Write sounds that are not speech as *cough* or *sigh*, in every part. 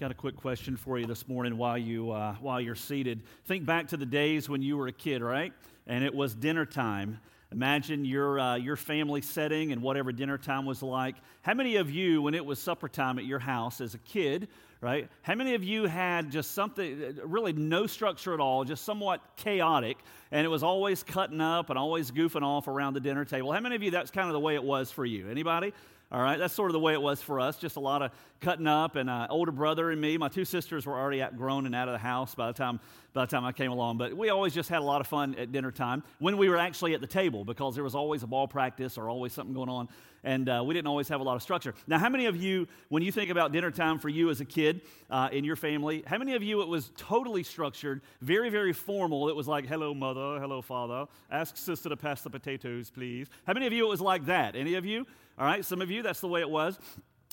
Got a quick question for you this morning while, you, uh, while you're seated. Think back to the days when you were a kid, right? And it was dinner time. Imagine your, uh, your family setting and whatever dinner time was like. How many of you, when it was supper time at your house as a kid, right? How many of you had just something, really no structure at all, just somewhat chaotic, and it was always cutting up and always goofing off around the dinner table? How many of you that's kind of the way it was for you? Anybody? All right, that's sort of the way it was for us. Just a lot of cutting up, and uh, older brother and me. My two sisters were already grown and out of the house by the time by the time I came along. But we always just had a lot of fun at dinner time when we were actually at the table because there was always a ball practice or always something going on, and uh, we didn't always have a lot of structure. Now, how many of you, when you think about dinner time for you as a kid uh, in your family, how many of you it was totally structured, very very formal? It was like, "Hello, mother. Hello, father. Ask sister to pass the potatoes, please." How many of you it was like that? Any of you? All right, some of you, that's the way it was.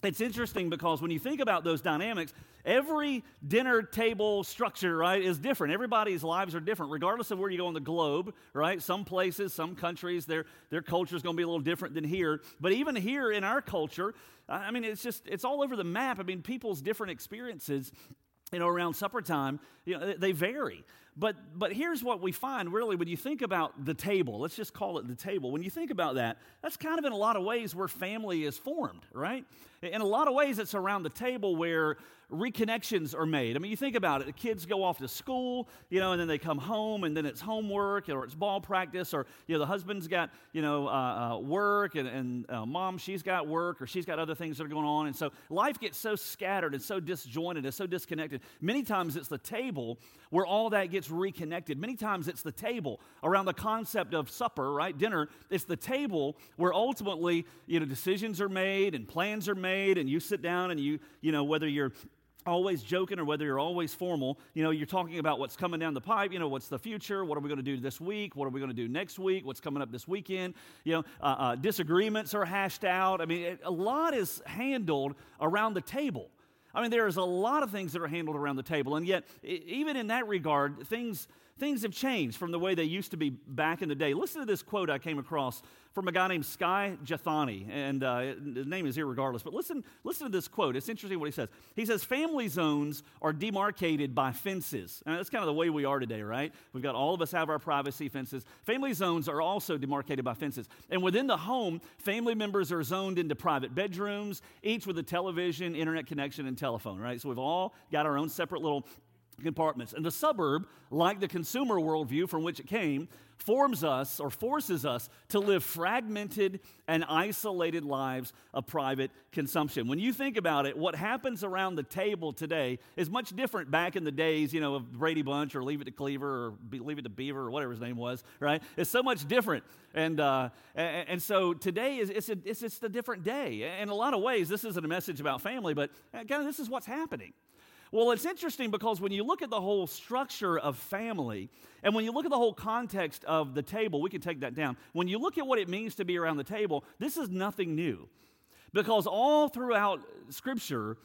It's interesting because when you think about those dynamics, every dinner table structure, right, is different. Everybody's lives are different, regardless of where you go on the globe, right? Some places, some countries, their, their culture is going to be a little different than here. But even here in our culture, I mean, it's just, it's all over the map. I mean, people's different experiences you know, around supper time, you know, they vary. But, but here's what we find really when you think about the table, let's just call it the table. When you think about that, that's kind of in a lot of ways where family is formed, right? In a lot of ways, it's around the table where reconnections are made. I mean, you think about it. The kids go off to school, you know, and then they come home, and then it's homework or it's ball practice, or, you know, the husband's got, you know, uh, uh, work, and, and uh, mom, she's got work, or she's got other things that are going on. And so life gets so scattered and so disjointed and so disconnected. Many times it's the table where all that gets reconnected. Many times it's the table around the concept of supper, right? Dinner. It's the table where ultimately, you know, decisions are made and plans are made, and you sit down and you, you know, whether you're always joking or whether you're always formal, you know, you're talking about what's coming down the pipe, you know, what's the future, what are we going to do this week, what are we going to do next week, what's coming up this weekend, you know, uh, uh, disagreements are hashed out. I mean, it, a lot is handled around the table. I mean, there is a lot of things that are handled around the table, and yet, even in that regard, things things have changed from the way they used to be back in the day. Listen to this quote I came across from a guy named Skye Jethani, and uh, the name is irregardless. But listen, listen to this quote. It's interesting what he says. He says, "Family zones are demarcated by fences." And that's kind of the way we are today, right? We've got all of us have our privacy fences. Family zones are also demarcated by fences, and within the home, family members are zoned into private bedrooms, each with a television, internet connection, and telephone. Right? So we've all got our own separate little compartments. And the suburb, like the consumer worldview from which it came, forms us or forces us to live fragmented and isolated lives of private consumption. When you think about it, what happens around the table today is much different back in the days, you know, of Brady Bunch or Leave It to Cleaver or Leave It to Beaver or whatever his name was, right? It's so much different. And, uh, and, so today is it's, a, it's, it's a different day. In a lot of ways, this isn't a message about family, but again, this is what's happening. Well, it's interesting because when you look at the whole structure of family, and when you look at the whole context of the table, we can take that down. When you look at what it means to be around the table, this is nothing new. Because all throughout Scripture,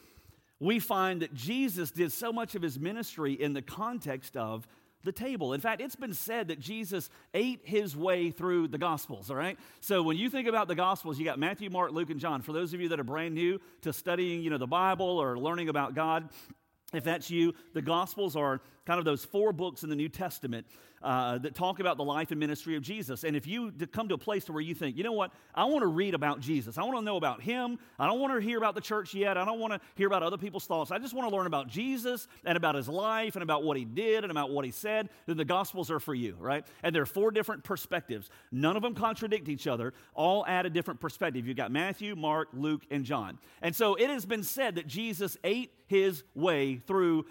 we find that Jesus did so much of his ministry in the context of the table. In fact, it's been said that Jesus ate his way through the Gospels, all right? So when you think about the Gospels, you got Matthew, Mark, Luke, and John. For those of you that are brand new to studying, you know, the Bible or learning about God, if that's you, the Gospels are kind of those four books in the New Testament uh, that talk about the life and ministry of Jesus. And if you come to a place to where you think, you know what, I want to read about Jesus. I want to know about him. I don't want to hear about the church yet. I don't want to hear about other people's thoughts. I just want to learn about Jesus and about his life and about what he did and about what he said. Then the Gospels are for you, right? And there are four different perspectives. None of them contradict each other, all add a different perspective. You've got Matthew, Mark, Luke, and John. And so it has been said that Jesus ate his way through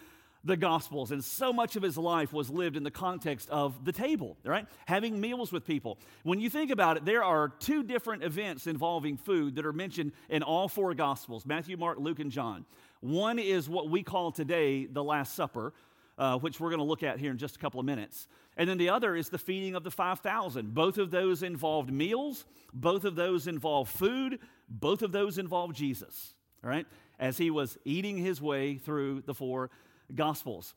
the Gospels, and so much of his life was lived in the context of the table, right? Having meals with people. When you think about it, there are two different events involving food that are mentioned in all four Gospels Matthew, Mark, Luke, and John. One is what we call today the Last Supper, uh, which we're going to look at here in just a couple of minutes. And then the other is the feeding of the 5,000. Both of those involved meals, both of those involved food, both of those involved Jesus, all right? As he was eating his way through the four Gospels.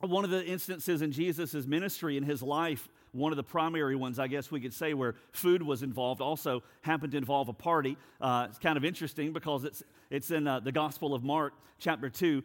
One of the instances in Jesus' ministry in his life, one of the primary ones, I guess we could say, where food was involved, also happened to involve a party. Uh, it's kind of interesting because it's, it's in uh, the Gospel of Mark, chapter 2.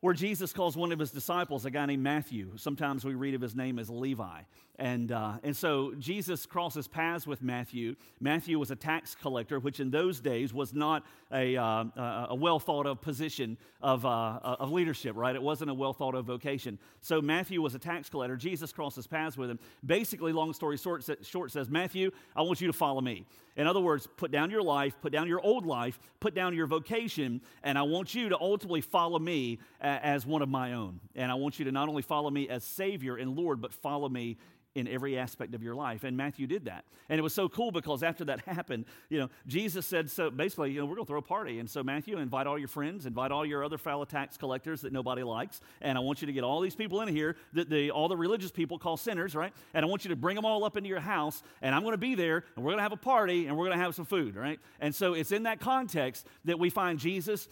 where Jesus calls one of his disciples, a guy named Matthew. Sometimes we read of his name as Levi. And, uh, and so Jesus crosses paths with Matthew. Matthew was a tax collector, which in those days was not a, uh, a well thought of position of, uh, of leadership, right? It wasn't a well thought of vocation. So Matthew was a tax collector. Jesus crosses paths with him. Basically, long story short, short says, Matthew, I want you to follow me. In other words, put down your life, put down your old life, put down your vocation, and I want you to ultimately follow me as one of my own. And I want you to not only follow me as Savior and Lord, but follow me in every aspect of your life. And Matthew did that. And it was so cool because after that *laughs* happened, you know, Jesus said, so basically, you know, we're going to throw a party. And so, Matthew, invite all your friends, invite all your other fellow tax collectors that nobody likes. And I want you to get all these people in here that the, all the religious people call sinners, right? And I want you to bring them all up into your house. And I'm going to be there and we're going to have a party and we're going to have some food, right? And so, it's in that context that we find Jesus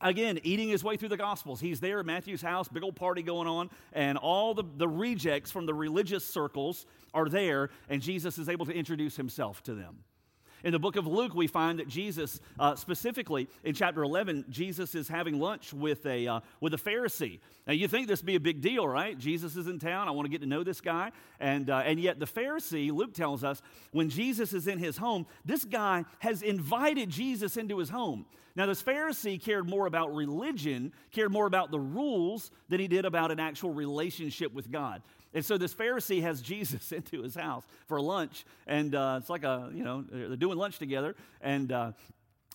again, eating his way through the Gospels. He's there at Matthew's house, big old party going on, and all the, the rejects from the religious circles are there, and Jesus is able to introduce himself to them. In the book of Luke, we find that Jesus, uh, specifically in chapter 11, Jesus is having lunch with a, uh, with a Pharisee. Now, you think this would be a big deal, right? Jesus is in town. I want to get to know this guy. And, uh, and yet, the Pharisee, Luke tells us, when Jesus is in his home, this guy has invited Jesus into his home. Now, this Pharisee cared more about religion, cared more about the rules than he did about an actual relationship with God. And so this Pharisee has Jesus *laughs* into his house for lunch, and uh, it's like a, you know, they're doing lunch together. And, uh,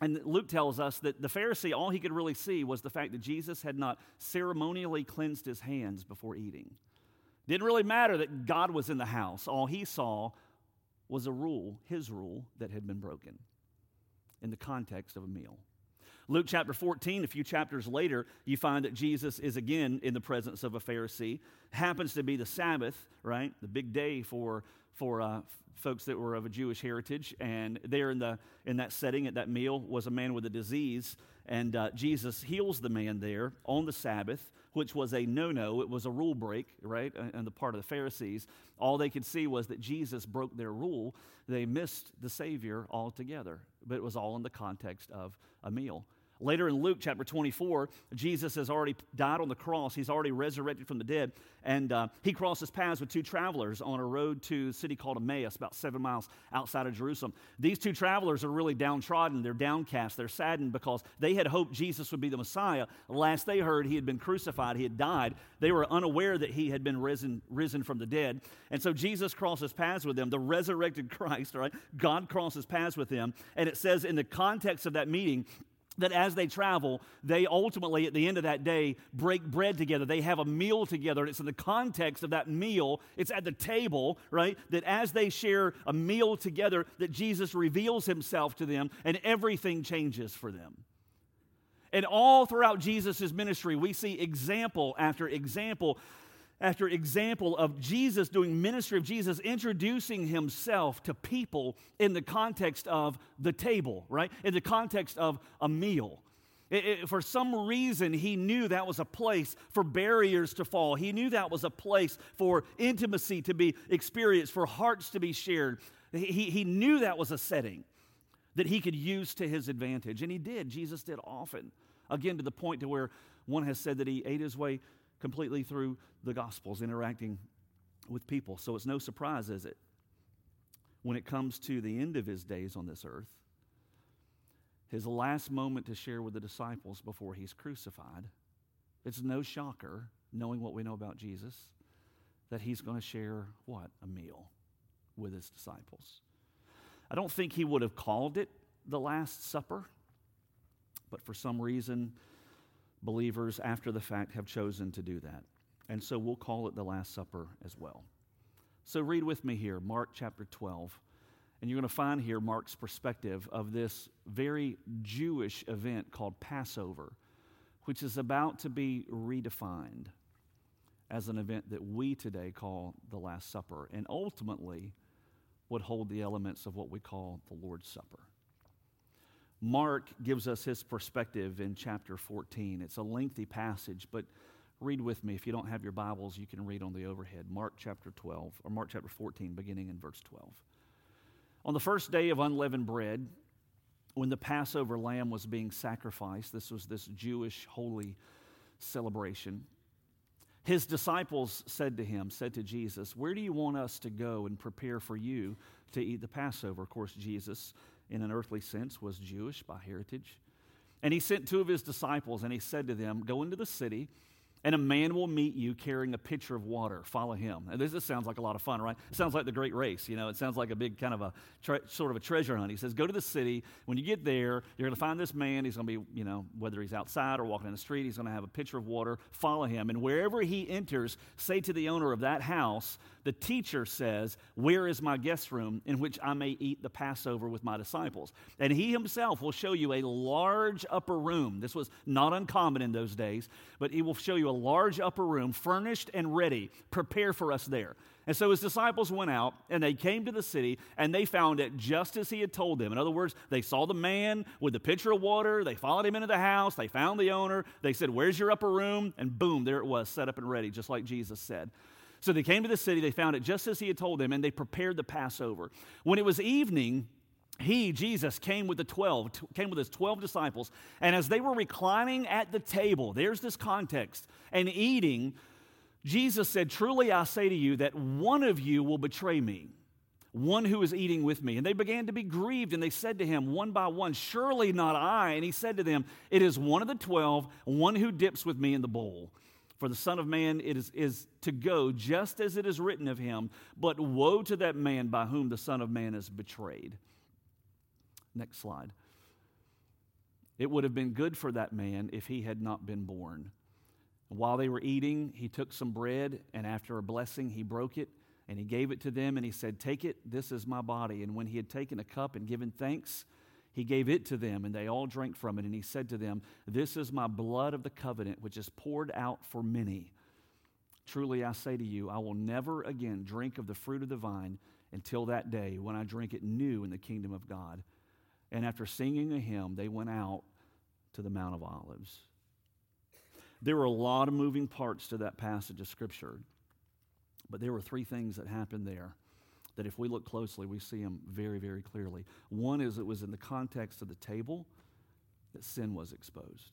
and Luke tells us that the Pharisee, all he could really see was the fact that Jesus had not ceremonially cleansed his hands before eating. Didn't really matter that God was in the house. All he saw was a rule, his rule, that had been broken in the context of a meal. Luke chapter 14, a few chapters later, you find that Jesus is again in the presence of a Pharisee. Happens to be the Sabbath, right? The big day for, for uh, folks that were of a Jewish heritage. And there in, the, in that setting at that meal was a man with a disease. And uh, Jesus heals the man there on the Sabbath, which was a no no. It was a rule break, right? On the part of the Pharisees. All they could see was that Jesus broke their rule. They missed the Savior altogether. But it was all in the context of a meal. Later in Luke chapter 24, Jesus has already died on the cross. He's already resurrected from the dead. And uh, he crosses paths with two travelers on a road to a city called Emmaus, about seven miles outside of Jerusalem. These two travelers are really downtrodden. They're downcast. They're saddened because they had hoped Jesus would be the Messiah. Last they heard, he had been crucified, he had died. They were unaware that he had been risen, risen from the dead. And so Jesus crosses paths with them, the resurrected *laughs* Christ, right? God crosses paths with them. And it says in the context of that meeting, that as they travel, they ultimately, at the end of that day, break bread together. They have a meal together. And it's in the context of that meal, it's at the table, right? That as they share a meal together, that Jesus reveals himself to them and everything changes for them. And all throughout Jesus' ministry, we see example after example after example of Jesus doing ministry of Jesus introducing himself to people in the context of the table, right? In the context of a meal. It, it, for some reason, he knew that was a place for barriers to fall. He knew that was a place for intimacy to be experienced, for hearts to be shared. He, he knew that was a setting that he could use to his advantage. And he did. Jesus did often. Again, to the point to where one has said that he ate his way completely through the Gospels, interacting with people. So it's no surprise, is it? When it comes to the end of his days on this earth, his last moment to share with the disciples before he's crucified, it's no shocker, knowing what we know about Jesus, that he's going to share what? A meal with his disciples. I don't think he would have called it the Last Supper, but for some reason, believers after the fact have chosen to do that. And so we'll call it the Last Supper as well. So read with me here, Mark chapter 12. And you're going to find here Mark's perspective of this very Jewish event called Passover, which is about to be redefined as an event that we today call the Last Supper, and ultimately would hold the elements of what we call the Lord's Supper. Mark gives us his perspective in chapter 14. It's a lengthy passage, but read with me. If you don't have your Bibles, you can read on the overhead. Mark chapter 12, or Mark chapter 14, beginning in verse 12. On the first day of unleavened bread, when the Passover lamb was being sacrificed, this was this Jewish holy celebration. His disciples said to him, said to Jesus, Where do you want us to go and prepare for you to eat the Passover? Of course, Jesus, in an earthly sense, was Jewish by heritage. And he sent two of his disciples and he said to them, Go into the city and a man will meet you carrying a pitcher of water. Follow him. And this, this, sounds like a lot of fun, right? It sounds like the great race. You know, it sounds like a big kind of a tre- sort of a treasure hunt. He says, Go to the city. When you get there, you're going to find this man. He's going to be, you know, whether he's outside or walking in the street, he's going to have a pitcher of water. Follow him. And wherever he enters, say to the owner of that house, the teacher says, Where is my guest room in which I may eat the Passover with my disciples? And he himself will show you a large upper room. This was not uncommon in those days, but he will show you a large upper room, furnished and ready. Prepare for us there. And so his disciples went out and they came to the city and they found it just as he had told them. In other words, they saw the man with the pitcher of water. They followed him into the house. They found the owner. They said, Where's your upper room? And boom, there it was, set up and ready, just like Jesus said. So they came to the city, they found it just as he had told them, and they prepared the Passover. When it was evening, he, Jesus, came with the 12, came with his 12 disciples, and as they were reclining at the table, there's this context, and eating, Jesus said, Truly I say to you that one of you will betray me, one who is eating with me. And they began to be grieved, and they said to him, one by one, Surely not I. And he said to them, It is one of the 12, one who dips with me in the bowl. For the Son of Man it is, is to go just as it is written of him, but woe to that man by whom the Son of Man is betrayed. Next slide. It would have been good for that man if he had not been born. While they were eating, he took some bread, and after a blessing, he broke it, and he gave it to them, and he said, Take it, this is my body. And when he had taken a cup and given thanks, he gave it to them, and they all drank from it. And he said to them, This is my blood of the covenant, which is poured out for many. Truly I say to you, I will never again drink of the fruit of the vine until that day when I drink it new in the kingdom of God. And after singing a hymn, they went out to the Mount of Olives. There were a lot of moving parts to that passage of Scripture, but there were three things that happened there that if we look closely, we see them very, very clearly. One is it was in the context of the table that sin was exposed.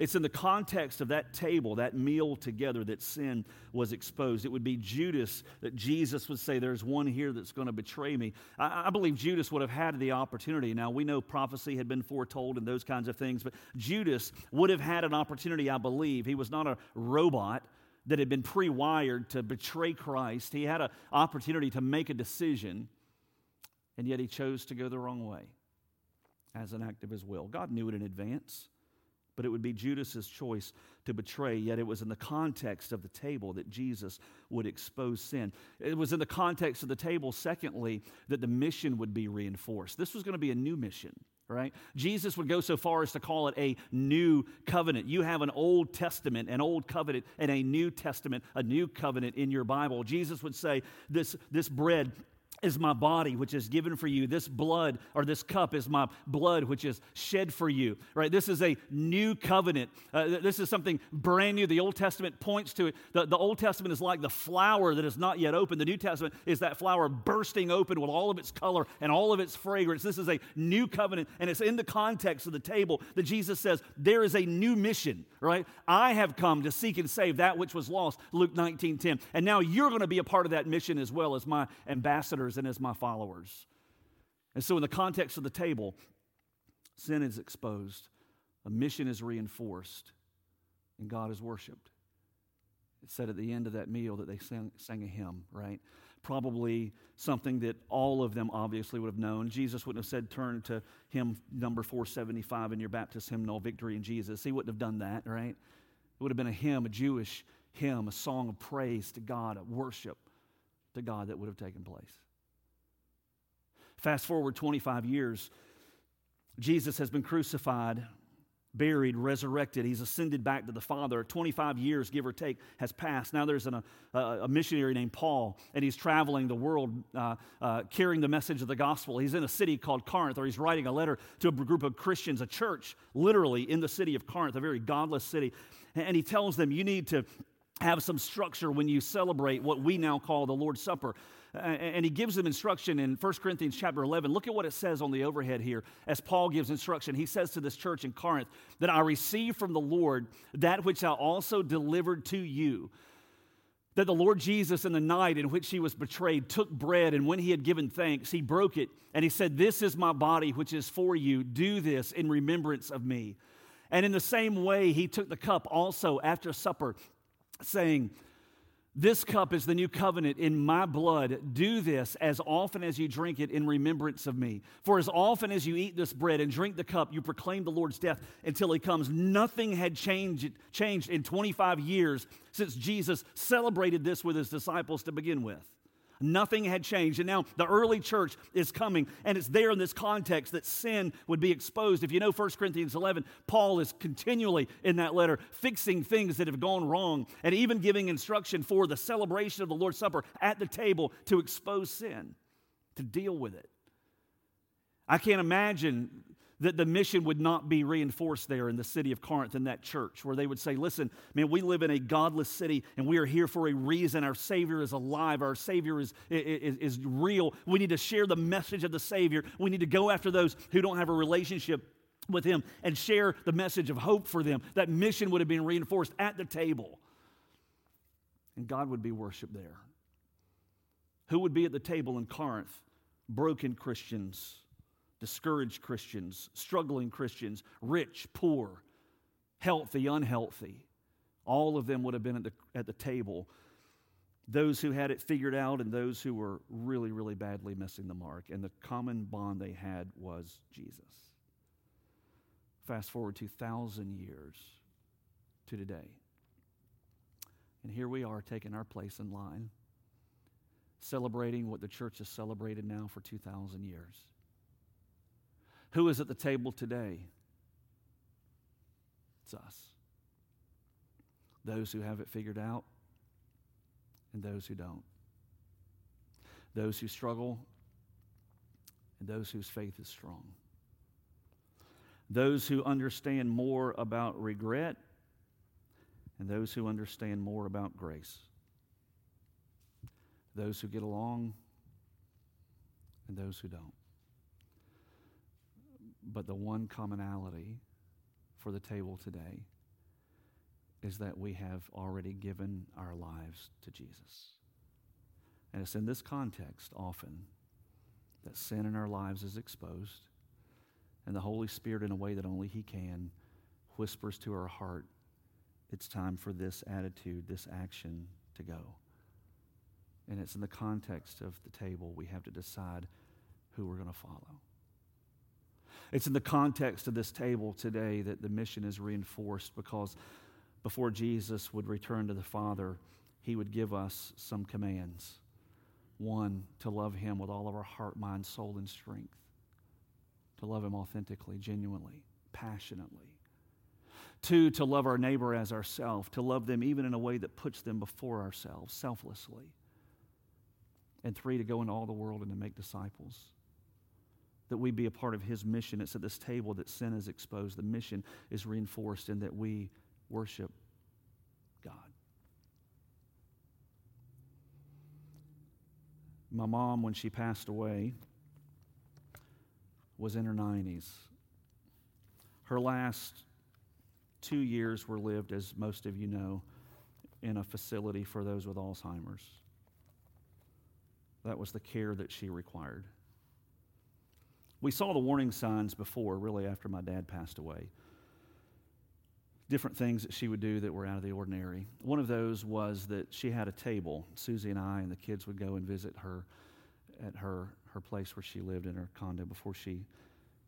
It's in the context of that table, that meal together, that sin was exposed. It would be Judas that Jesus would say, There's one here that's going to betray me. I, I, believe Judas would have had the opportunity. Now, we know prophecy had been foretold and those kinds of things, but Judas would have had an opportunity, I believe. He was not a robot that had been pre wired to betray Christ. He had an opportunity to make a decision, and yet he chose to go the wrong way as an act of his will. God knew it in advance, but it would be Judas's choice to betray, yet it was in the context of the table that Jesus would expose sin. It was in the context of the table, secondly, that the mission would be reinforced. This was going to be a new mission right? Jesus would go so far as to call it a new covenant. You have an Old Testament, an Old Covenant, and a New Testament, a new covenant in your Bible. Jesus would say, This, this bread is my body which is given for you. This blood or this cup is my blood which is shed for you right? This is a new covenant. Uh, this is something brand new. The old testament points to it. The, the old testament is like the flower that is not yet open. The new testament is that flower bursting open with all of its color and all of its fragrance. This is a new covenant and it's in the context of the table that jesus says there is a new mission right? I have come to seek and save that which was lost luke 19 10 and now you're going to be a part of that mission as well as my ambassadors and as my followers. And so, in the context of the table, sin is exposed, a mission is reinforced, and God is worshiped. It said at the end of that meal that they sang, sang a hymn, right? Probably something that all of them obviously would have known. Jesus wouldn't have said, Turn to hymn number 475 in your Baptist hymnal, Victory in Jesus. He wouldn't have done that, right? It would have been a hymn, a Jewish hymn, a song of praise to God, a worship to God that would have taken place. Fast forward 25 years, Jesus has been crucified, buried, resurrected. He's ascended back to the Father. 25 years, give or take, has passed. Now there's an, a, a, missionary named Paul, and he's traveling the world uh, uh, carrying the message of the gospel. He's in a city called Corinth, or he's writing a letter to a group of Christians, a church, literally in the city of Corinth, a very godless city. And he tells them, You need to have some structure when you celebrate what we now call the Lord's Supper. And he gives them instruction in 1 Corinthians chapter 11. Look at what it says on the overhead here as Paul gives instruction. He says to this church in Corinth that I received from the Lord that which I also delivered to you. That the Lord Jesus, in the night in which he was betrayed, took bread, and when he had given thanks, he broke it, and he said, This is my body, which is for you. Do this in remembrance of me. And in the same way, he took the cup also after supper, saying, this cup is the new covenant in my blood. Do this as often as you drink it in remembrance of me. For as often as you eat this bread and drink the cup, you proclaim the Lord's death until he comes. Nothing had changed, changed in 25 years since Jesus celebrated this with his disciples to begin with. Nothing had changed. And now the early church is coming, and it's there in this context that sin would be exposed. If you know 1 Corinthians 11, Paul is continually in that letter fixing things that have gone wrong and even giving instruction for the celebration of the Lord's Supper at the table to expose sin, to deal with it. I can't imagine that the mission would not be reinforced there in the city of Corinth in that church, where they would say, Listen, man, we live in a godless city and we are here for a reason. Our Savior is alive, our Savior is, is, is real. We need to share the message of the Savior. We need to go after those who don't have a relationship with Him and share the message of hope for them. That mission would have been reinforced at the table, and God would be worshiped there. Who would be at the table in Corinth? Broken Christians discouraged Christians, struggling Christians, rich, poor, healthy, unhealthy. All of them would have been at the, at the table. Those who had it figured out and those who were really, really badly missing the mark. And the common bond they had was Jesus. Fast forward 2,000 years to today. And here we are taking our place in line, celebrating what the church has celebrated now for 2,000 years. Who is at the table today? It's us. Those who have it figured out and those who don't. Those who struggle and those whose faith is strong. Those who understand more about regret and those who understand more about grace. Those who get along and those who don't. But the one commonality for the table today is that we have already given our lives to Jesus. And it's in this context often that sin in our lives is exposed, and the Holy Spirit, in a way that only He can, whispers to our heart, it's time for this attitude, this action to go. And it's in the context of the table we have to decide who we're going to follow. It's in the context of this table today that the mission is reinforced because before Jesus would return to the Father, he would give us some commands. One, to love him with all of our heart, mind, soul, and strength. To love him authentically, genuinely, passionately. Two, to love our neighbor as ourselves, to love them even in a way that puts them before ourselves, selflessly. And three, to go into all the world and to make disciples that we be a part of his mission. It's at this table that sin is exposed. The mission is reinforced and that we worship God. My mom, when she passed away, was in her 90s. Her last two years were lived, as most of you know, in a facility for those with Alzheimer's. That was the care that she required. We saw the warning signs before, really, after my dad passed away. Different things that she would do that were out of the ordinary. One of those was that she had a table. Susie and I and the kids would go and visit her at her, her place where she lived in her condo before she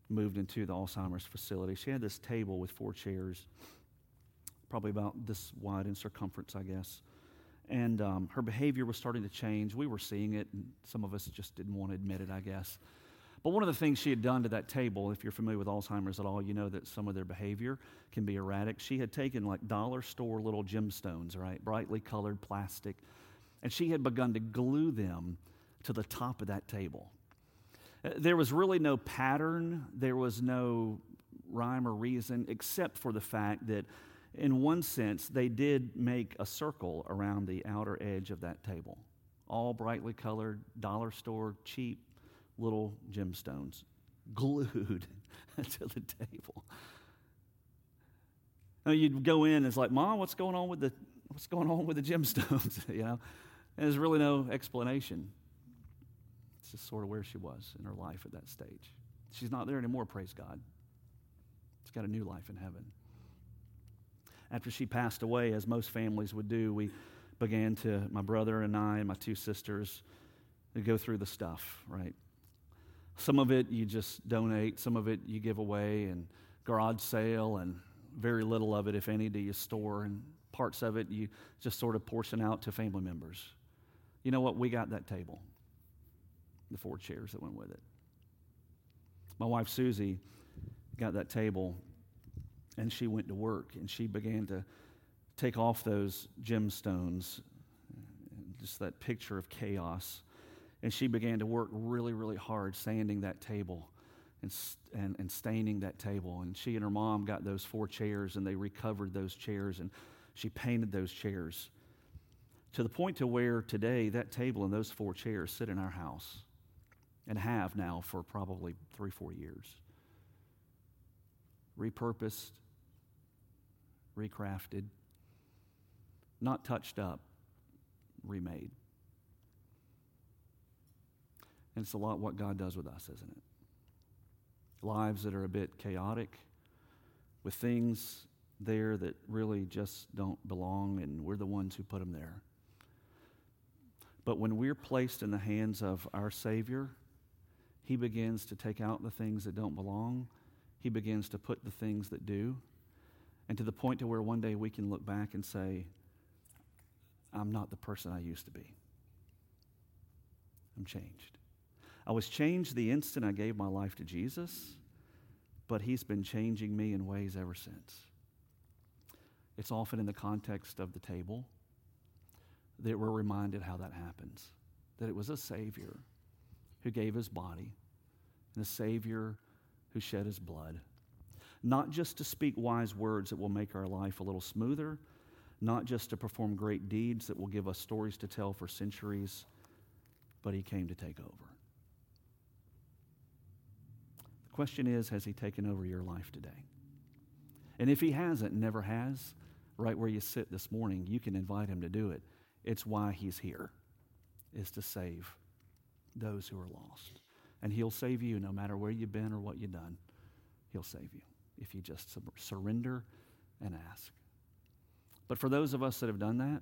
moved into the Alzheimer's facility. She had this table with four chairs, probably about this wide in circumference, I guess. And um, her behavior was starting to change. We were seeing it, and some of us just didn't want to admit it, I guess. But one of the things she had done to that table, if you're familiar with Alzheimer's at all, you know that some of their behavior can be erratic. She had taken like dollar store little gemstones, right? Brightly colored plastic, and she had begun to glue them to the top of that table. Uh, there was really no pattern, there was no rhyme or reason, except for the fact that, in one sense, they did make a circle around the outer edge of that table all brightly colored, dollar store, cheap little gemstones glued *laughs* to the table. Now you'd go in, and it's like, Mom, what's going on with the what's going on with the gemstones? *laughs* you know, and there's really no explanation. It's just sort of where she was in her life at that stage. She's not there anymore, praise God. She's got a new life in heaven. After she passed away, as most families would do, we began to, my brother and I and my two sisters, to go through the stuff, right? Some of it you just donate, some of it you give away and garage sale, and very little of it, if any, do you store, and parts of it you just sort of portion out to family members. You know what? We got that table, the four chairs that went with it. My wife Susie got that table, and she went to work, and she began to take off those gemstones, just that picture of chaos and she began to work really, really hard sanding that table and, and, and staining that table. And she and her mom got those four chairs and they recovered those chairs and she painted those chairs to the point to where today that table and those four chairs sit in our house and have now for probably three, four years. Repurposed, recrafted, not touched up, remade. And it's a lot what God does with us, isn't it? Lives that are a bit chaotic, with things there that really just don't belong, and we're the ones who put them there. But when we're placed in the hands of our Savior, He begins to take out the things that don't belong. He begins to put the things that do. And to the point to where one day we can look back and say, I'm not the person I used to be. I'm changed. I was changed the instant I gave my life to Jesus, but He's been changing me in ways ever since. It's often in the context of the table that we're reminded how that happens. That it was a Savior who gave His body, and a Savior who shed His blood. Not just to speak wise words that will make our life a little smoother, not just to perform great deeds that will give us stories to tell for centuries, but He came to take over. Question is, has He taken over your life today? And if He hasn't, never has, right where you sit this morning, you can invite Him to do it. It's why He's here, is to save those who are lost. And He'll save you no matter where you've been or what you've done. He'll save you if you just surrender and ask. But for those of us that have done that,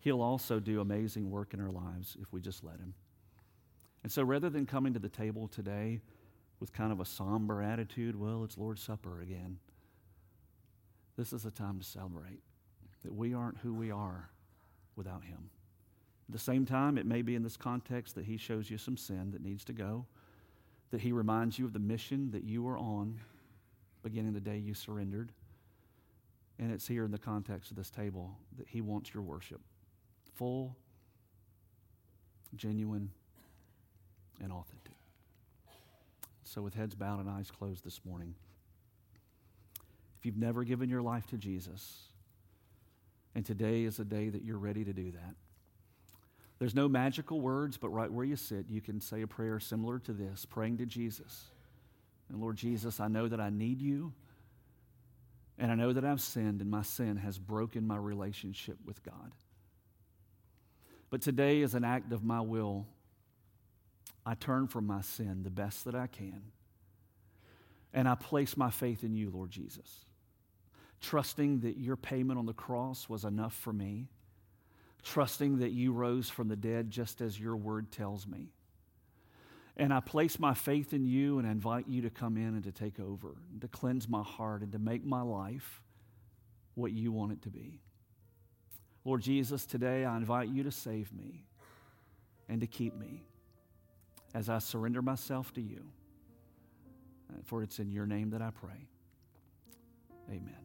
He'll also do amazing work in our lives if we just let Him. And so rather than coming to the table today, with kind of a somber attitude, well, it's Lord's Supper again. This is a time to celebrate that we aren't who we are without Him. At the same time, it may be in this context that He shows you some sin that needs to go, that He reminds you of the mission that you were on beginning the day you surrendered. And it's here in the context of this table that He wants your worship full, genuine, and authentic. So, with heads bowed and eyes closed this morning, if you've never given your life to Jesus, and today is a day that you're ready to do that, there's no magical words, but right where you sit, you can say a prayer similar to this, praying to Jesus. And Lord Jesus, I know that I need you, and I know that I've sinned, and my sin has broken my relationship with God. But today, as an act of my will, I turn from my sin the best that I can. And I place my faith in you, Lord Jesus, trusting that your payment on the cross was enough for me, trusting that you rose from the dead just as your word tells me. And I place my faith in you and I invite you to come in and to take over, and to cleanse my heart, and to make my life what you want it to be. Lord Jesus, today I invite you to save me and to keep me as I surrender myself to you. Uh, for it's in your name that I pray. Amen.